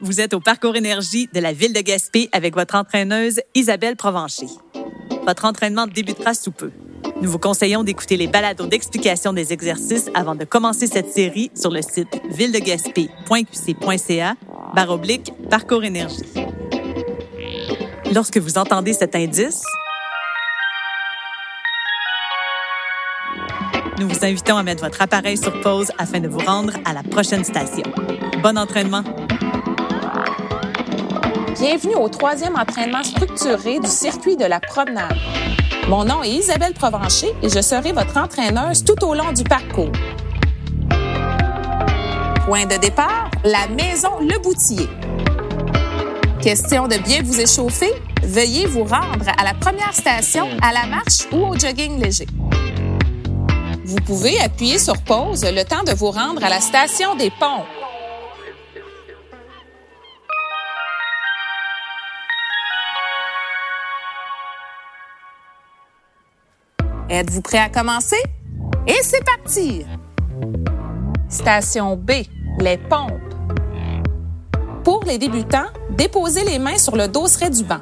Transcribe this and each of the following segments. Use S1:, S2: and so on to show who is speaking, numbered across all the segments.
S1: Vous êtes au parcours énergie de la ville de Gaspé avec votre entraîneuse Isabelle Provencher. Votre entraînement débutera sous peu. Nous vous conseillons d'écouter les balados d'explication des exercices avant de commencer cette série sur le site villedegaspé.qc.ca baroblique parcours énergie. Lorsque vous entendez cet indice, nous vous invitons à mettre votre appareil sur pause afin de vous rendre à la prochaine station. Bon entraînement!
S2: Bienvenue au troisième entraînement structuré du circuit de la promenade. Mon nom est Isabelle Provencher et je serai votre entraîneuse tout au long du parcours. Point de départ, la maison Le Boutier. Question de bien vous échauffer, veuillez vous rendre à la première station à la marche ou au jogging léger. Vous pouvez appuyer sur pause le temps de vous rendre à la station des ponts. Êtes-vous prêt à commencer? Et c'est parti! Station B, les pompes. Pour les débutants, déposez les mains sur le dosseret du banc.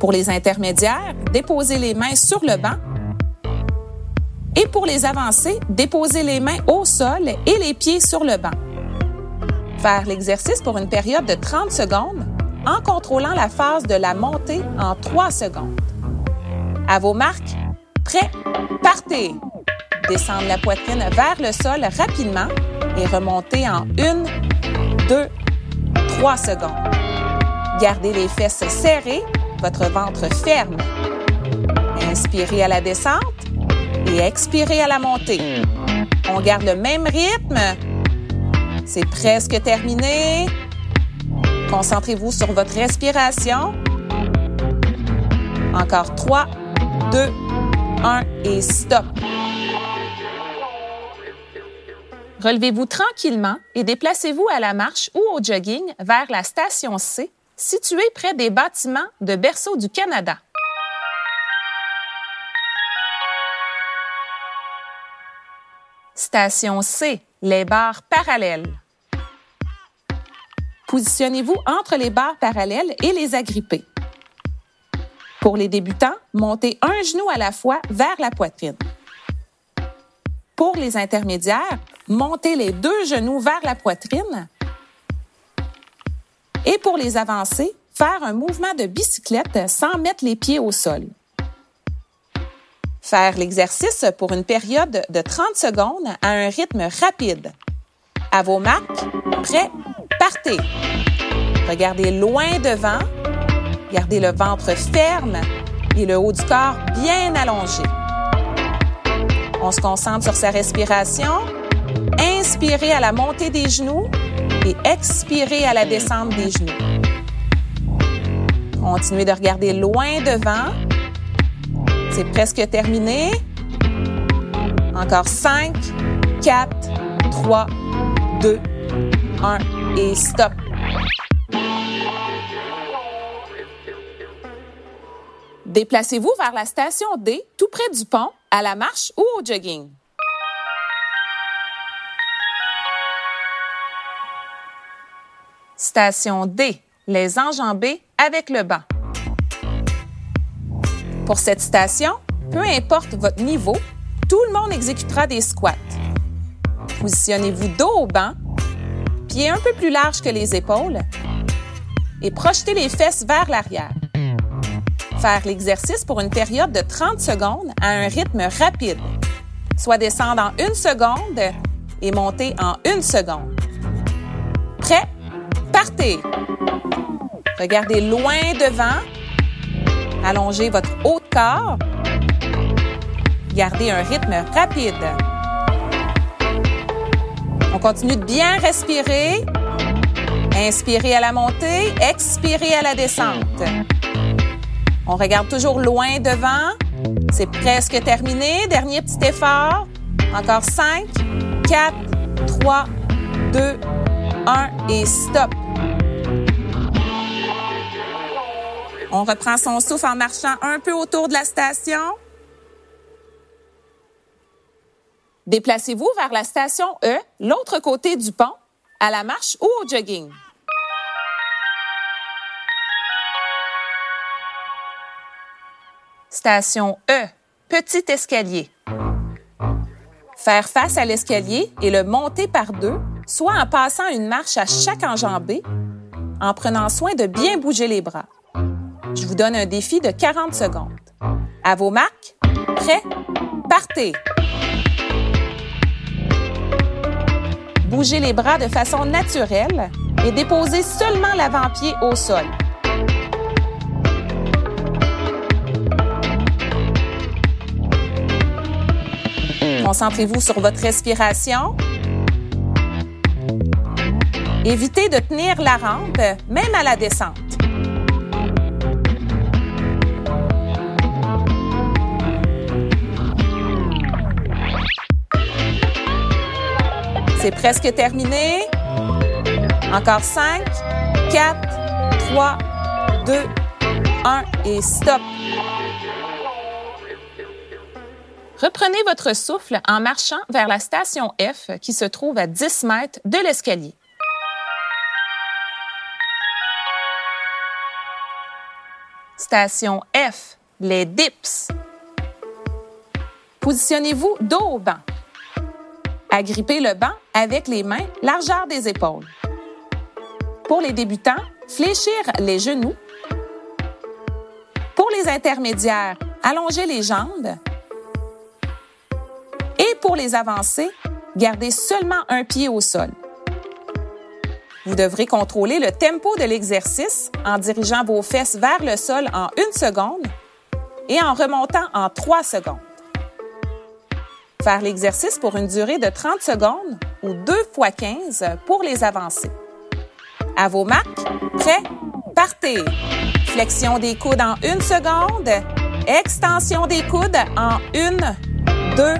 S2: Pour les intermédiaires, déposez les mains sur le banc. Et pour les avancés, déposez les mains au sol et les pieds sur le banc. Faire l'exercice pour une période de 30 secondes en contrôlant la phase de la montée en 3 secondes. À vos marques, prêts, partez! Descendre la poitrine vers le sol rapidement et remonter en 1, 2, 3 secondes. Gardez les fesses serrées, votre ventre ferme. Inspirez à la descente et expirez à la montée. On garde le même rythme. C'est presque terminé. Concentrez-vous sur votre respiration. Encore 3, 2, 1 et stop. Relevez-vous tranquillement et déplacez-vous à la marche ou au jogging vers la station C, située près des bâtiments de Berceau du Canada. Station C, les barres parallèles. Positionnez-vous entre les barres parallèles et les agrippez. Pour les débutants, montez un genou à la fois vers la poitrine. Pour les intermédiaires, montez les deux genoux vers la poitrine. Et pour les avancés, faire un mouvement de bicyclette sans mettre les pieds au sol. Faire l'exercice pour une période de 30 secondes à un rythme rapide. À vos marques, prêts, partez. Regardez loin devant Gardez le ventre ferme et le haut du corps bien allongé. On se concentre sur sa respiration. Inspirez à la montée des genoux et expirez à la descente des genoux. Continuez de regarder loin devant. C'est presque terminé. Encore 5, 4, 3, 2, 1 et stop. Déplacez-vous vers la station D, tout près du pont, à la marche ou au jogging. Station D, les enjambées avec le banc. Pour cette station, peu importe votre niveau, tout le monde exécutera des squats. Positionnez-vous dos au banc, pieds un peu plus larges que les épaules et projetez les fesses vers l'arrière. Faire l'exercice pour une période de 30 secondes à un rythme rapide, soit descendre en une seconde et monter en une seconde. Prêt? Partez! Regardez loin devant. Allongez votre haut de corps. Gardez un rythme rapide. On continue de bien respirer. Inspirez à la montée, expirez à la descente. On regarde toujours loin devant. C'est presque terminé. Dernier petit effort. Encore 5, 4, 3, 2, 1 et stop. On reprend son souffle en marchant un peu autour de la station. Déplacez-vous vers la station E, l'autre côté du pont, à la marche ou au jogging. Station E, petit escalier. Faire face à l'escalier et le monter par deux, soit en passant une marche à chaque enjambée, en prenant soin de bien bouger les bras. Je vous donne un défi de 40 secondes. À vos marques, prêts, partez! Bougez les bras de façon naturelle et déposez seulement l'avant-pied au sol. Concentrez-vous sur votre respiration. Évitez de tenir la rampe, même à la descente. C'est presque terminé. Encore 5, 4, 3, 2, 1 et stop. Reprenez votre souffle en marchant vers la station F qui se trouve à 10 mètres de l'escalier. Station F, les dips. Positionnez-vous dos au banc. Agrippez le banc avec les mains largeur des épaules. Pour les débutants, fléchir les genoux. Pour les intermédiaires, allongez les jambes. Pour les avancés, gardez seulement un pied au sol. Vous devrez contrôler le tempo de l'exercice en dirigeant vos fesses vers le sol en une seconde et en remontant en trois secondes. Faire l'exercice pour une durée de 30 secondes ou 2 fois 15 pour les avancées. À vos marques, prêts, partez. Flexion des coudes en une seconde. Extension des coudes en une, deux,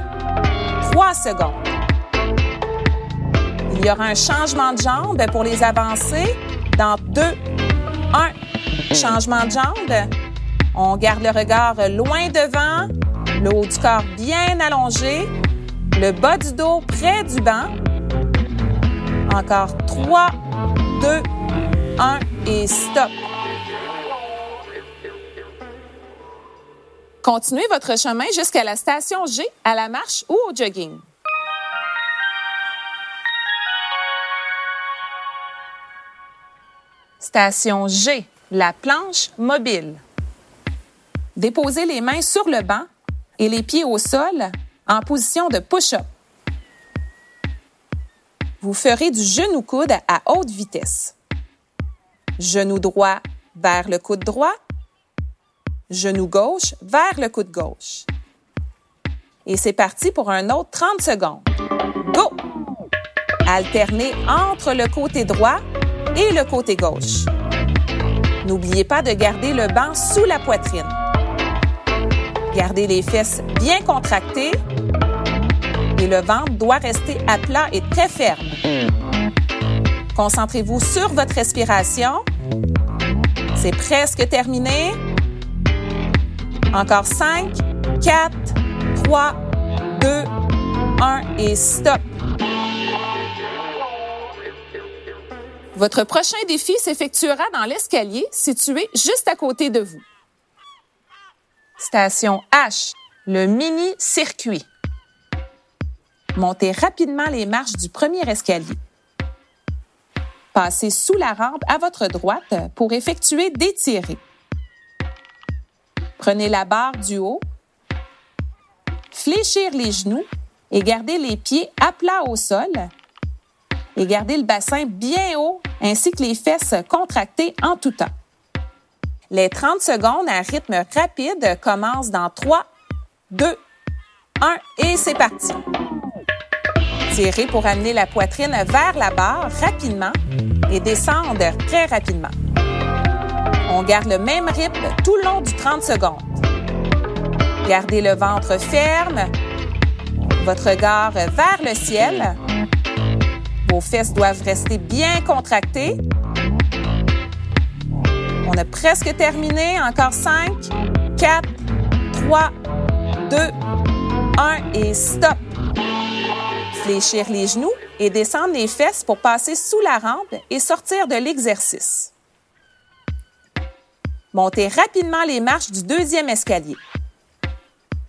S2: trois secondes. Il y aura un changement de jambe pour les avancées dans deux, un. Changement de jambe. On garde le regard loin devant, le haut du corps bien allongé, le bas du dos près du banc. Encore 3, 2, 1 et stop. Continuez votre chemin jusqu'à la station G à la marche ou au jogging. Station G, la planche mobile. Déposez les mains sur le banc et les pieds au sol en position de push-up. Vous ferez du genou-coude à haute vitesse. Genou droit vers le coude droit, genou gauche vers le coude gauche. Et c'est parti pour un autre 30 secondes. Go! Alternez entre le côté droit et le côté gauche. N'oubliez pas de garder le banc sous la poitrine. Gardez les fesses bien contractées et le ventre doit rester à plat et très ferme. Concentrez-vous sur votre respiration. C'est presque terminé. Encore 5, 4, 3, 2, 1 et stop. Votre prochain défi s'effectuera dans l'escalier situé juste à côté de vous. Station H, le mini-circuit. Montez rapidement les marches du premier escalier. Passez sous la rampe à votre droite pour effectuer des tirées. Prenez la barre du haut, fléchir les genoux et gardez les pieds à plat au sol et gardez le bassin bien haut ainsi que les fesses contractées en tout temps. Les 30 secondes à rythme rapide commencent dans 3, 2, 1 et c'est parti. Tirez pour amener la poitrine vers la barre rapidement et descendre très rapidement. On garde le même rythme tout le long du 30 secondes. Gardez le ventre ferme, votre regard vers le ciel. Vos fesses doivent rester bien contractées on a presque terminé. Encore 5, 4, 3, 2, 1 et stop. Fléchir les genoux. et descendre les fesses pour passer sous la rampe et sortir de l'exercice. Montez rapidement les marches du deuxième escalier.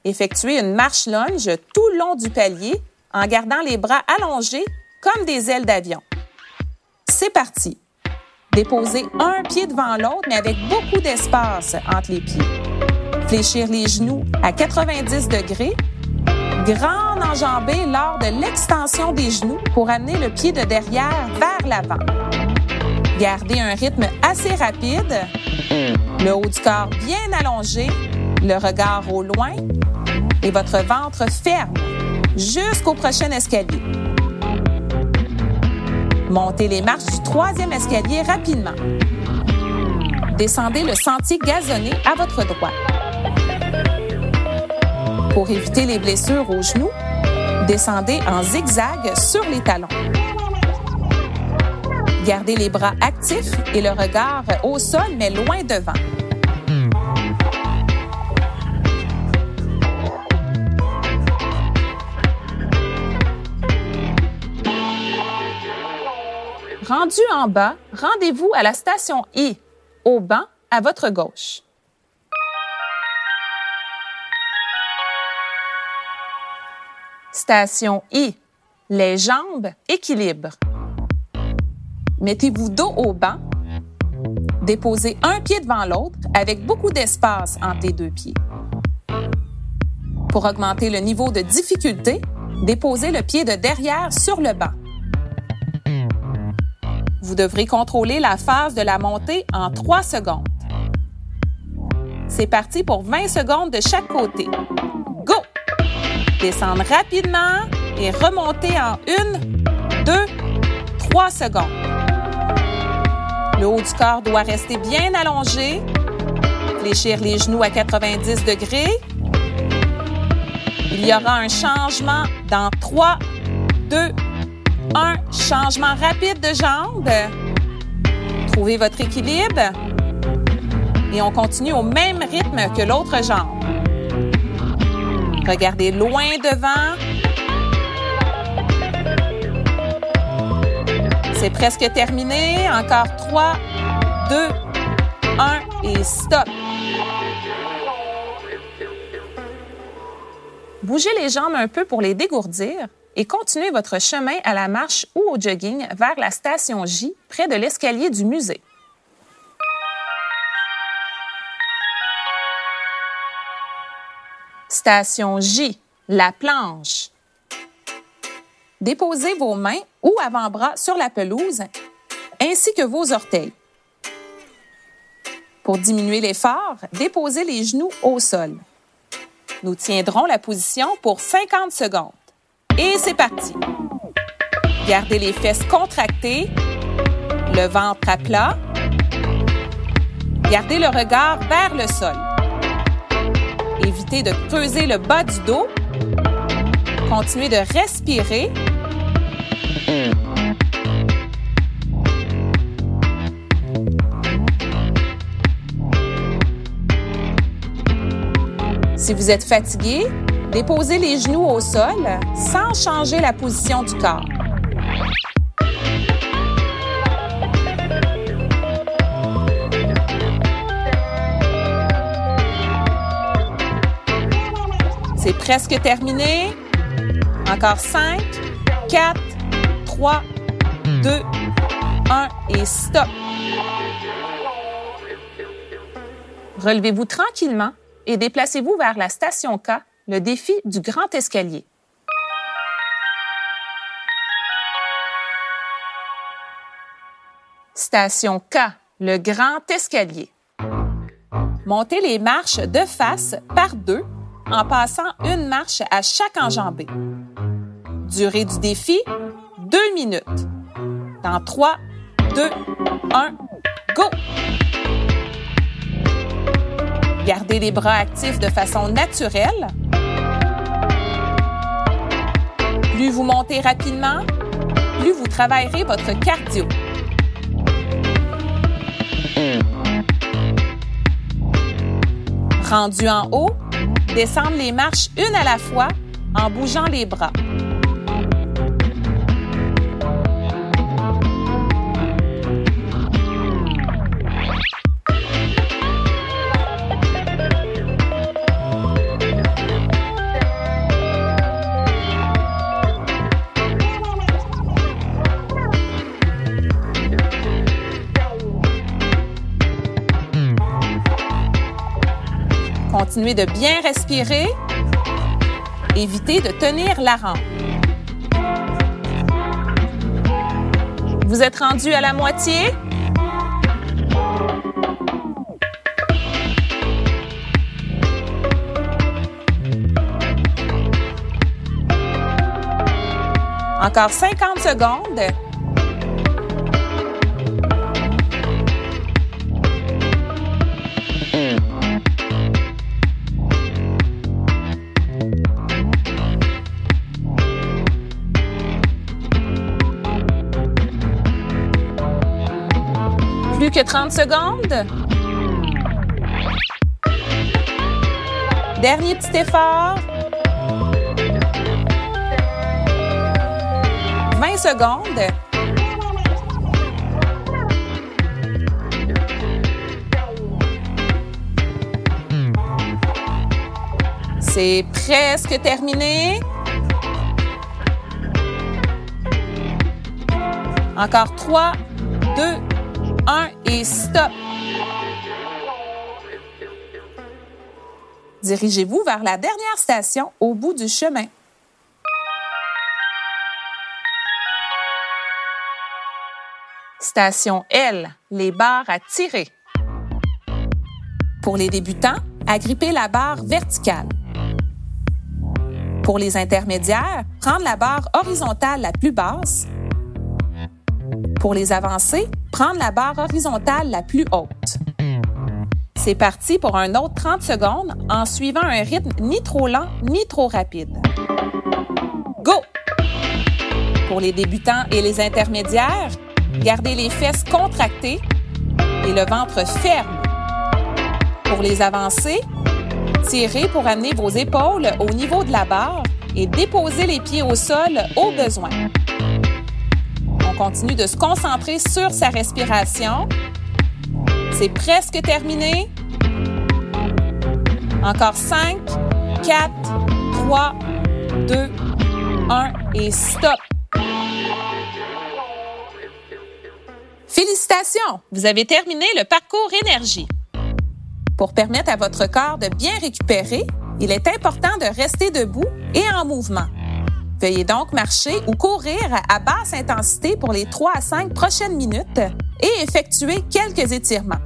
S2: Effectuez une marche lunge tout le long du palier en gardant les bras allongés comme des ailes d'avion. C'est parti. Déposez un pied devant l'autre, mais avec beaucoup d'espace entre les pieds. Fléchir les genoux à 90 degrés. Grande enjambée lors de l'extension des genoux pour amener le pied de derrière vers l'avant. Gardez un rythme assez rapide. Le haut du corps bien allongé, le regard au loin et votre ventre ferme jusqu'au prochain escalier. Montez les marches du troisième escalier rapidement. Descendez le sentier gazonné à votre droite. Pour éviter les blessures aux genoux, descendez en zigzag sur les talons. Gardez les bras actifs et le regard au sol, mais loin devant. Rendu en bas, rendez-vous à la station I, au banc à votre gauche. Station I, les jambes, équilibre. Mettez-vous dos au banc. Déposez un pied devant l'autre avec beaucoup d'espace entre les deux pieds. Pour augmenter le niveau de difficulté, déposez le pied de derrière sur le banc. Vous devrez contrôler la phase de la montée en 3 secondes. C'est parti pour 20 secondes de chaque côté. Go! Descendre rapidement et remonter en 1, 2, 3 secondes. Le haut du corps doit rester bien allongé. Fléchir les genoux à 90 degrés. Il y aura un changement dans 3, 2, un changement rapide de jambe. Trouvez votre équilibre. Et on continue au même rythme que l'autre jambe. Regardez loin devant. C'est presque terminé. Encore 3, 2, 1 et stop. Bougez les jambes un peu pour les dégourdir et continuez votre chemin à la marche ou au jogging vers la station J près de l'escalier du musée. Station J, la planche. Déposez vos mains ou avant-bras sur la pelouse ainsi que vos orteils. Pour diminuer l'effort, déposez les genoux au sol. Nous tiendrons la position pour 50 secondes. Et c'est parti. Gardez les fesses contractées, le ventre à plat. Gardez le regard vers le sol. Évitez de creuser le bas du dos. Continuez de respirer. Si vous êtes fatigué, Déposez les genoux au sol sans changer la position du corps. C'est presque terminé. Encore 5, 4, 3, 2, 1 et stop. Relevez-vous tranquillement et déplacez-vous vers la station K le défi du grand escalier. Station K, le grand escalier. Montez les marches de face par deux en passant une marche à chaque enjambée. Durée du défi, deux minutes. Dans 3, 2, 1, go! Gardez les bras actifs de façon naturelle Plus vous montez rapidement, plus vous travaillerez votre cardio. Rendu en haut, descendre les marches une à la fois en bougeant les bras. Continuez de bien respirer. Évitez de tenir la rampe. Vous êtes rendu à la moitié? Encore 50 secondes. Que 30 secondes. Dernier petit effort. 20 secondes. C'est presque terminé. Encore 3, 2, 1 et stop. Dirigez-vous vers la dernière station au bout du chemin. Station L, les barres à tirer. Pour les débutants, agripper la barre verticale. Pour les intermédiaires, prendre la barre horizontale la plus basse. Pour les avancés, prendre la barre horizontale la plus haute. C'est parti pour un autre 30 secondes en suivant un rythme ni trop lent ni trop rapide. Go! Pour les débutants et les intermédiaires, gardez les fesses contractées et le ventre ferme. Pour les avancés, tirez pour amener vos épaules au niveau de la barre et déposez les pieds au sol au besoin. On continue de se concentrer sur sa respiration. C'est presque terminé. Encore 5, 4, 3, 2, 1 et stop. Félicitations! Vous avez terminé le parcours énergie. Pour permettre à votre corps de bien récupérer, il est important de rester debout et en mouvement. Veuillez donc marcher ou courir à basse intensité pour les 3 à 5 prochaines minutes et effectuer quelques étirements.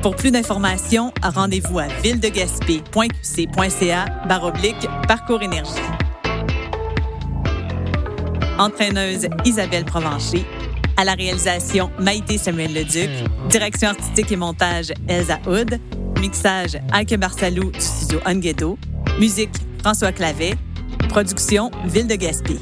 S1: Pour plus d'informations, rendez-vous à villedegaspé.qc.ca baroblique parcours énergie. Entraîneuse Isabelle Provencher. À la réalisation, Maïté Samuel Leduc. Direction artistique et montage, Elsa Hood. Mixage, Alke Barsalou du studio Unguedo. Musique, François Clavet. Production, Ville de Gaspé.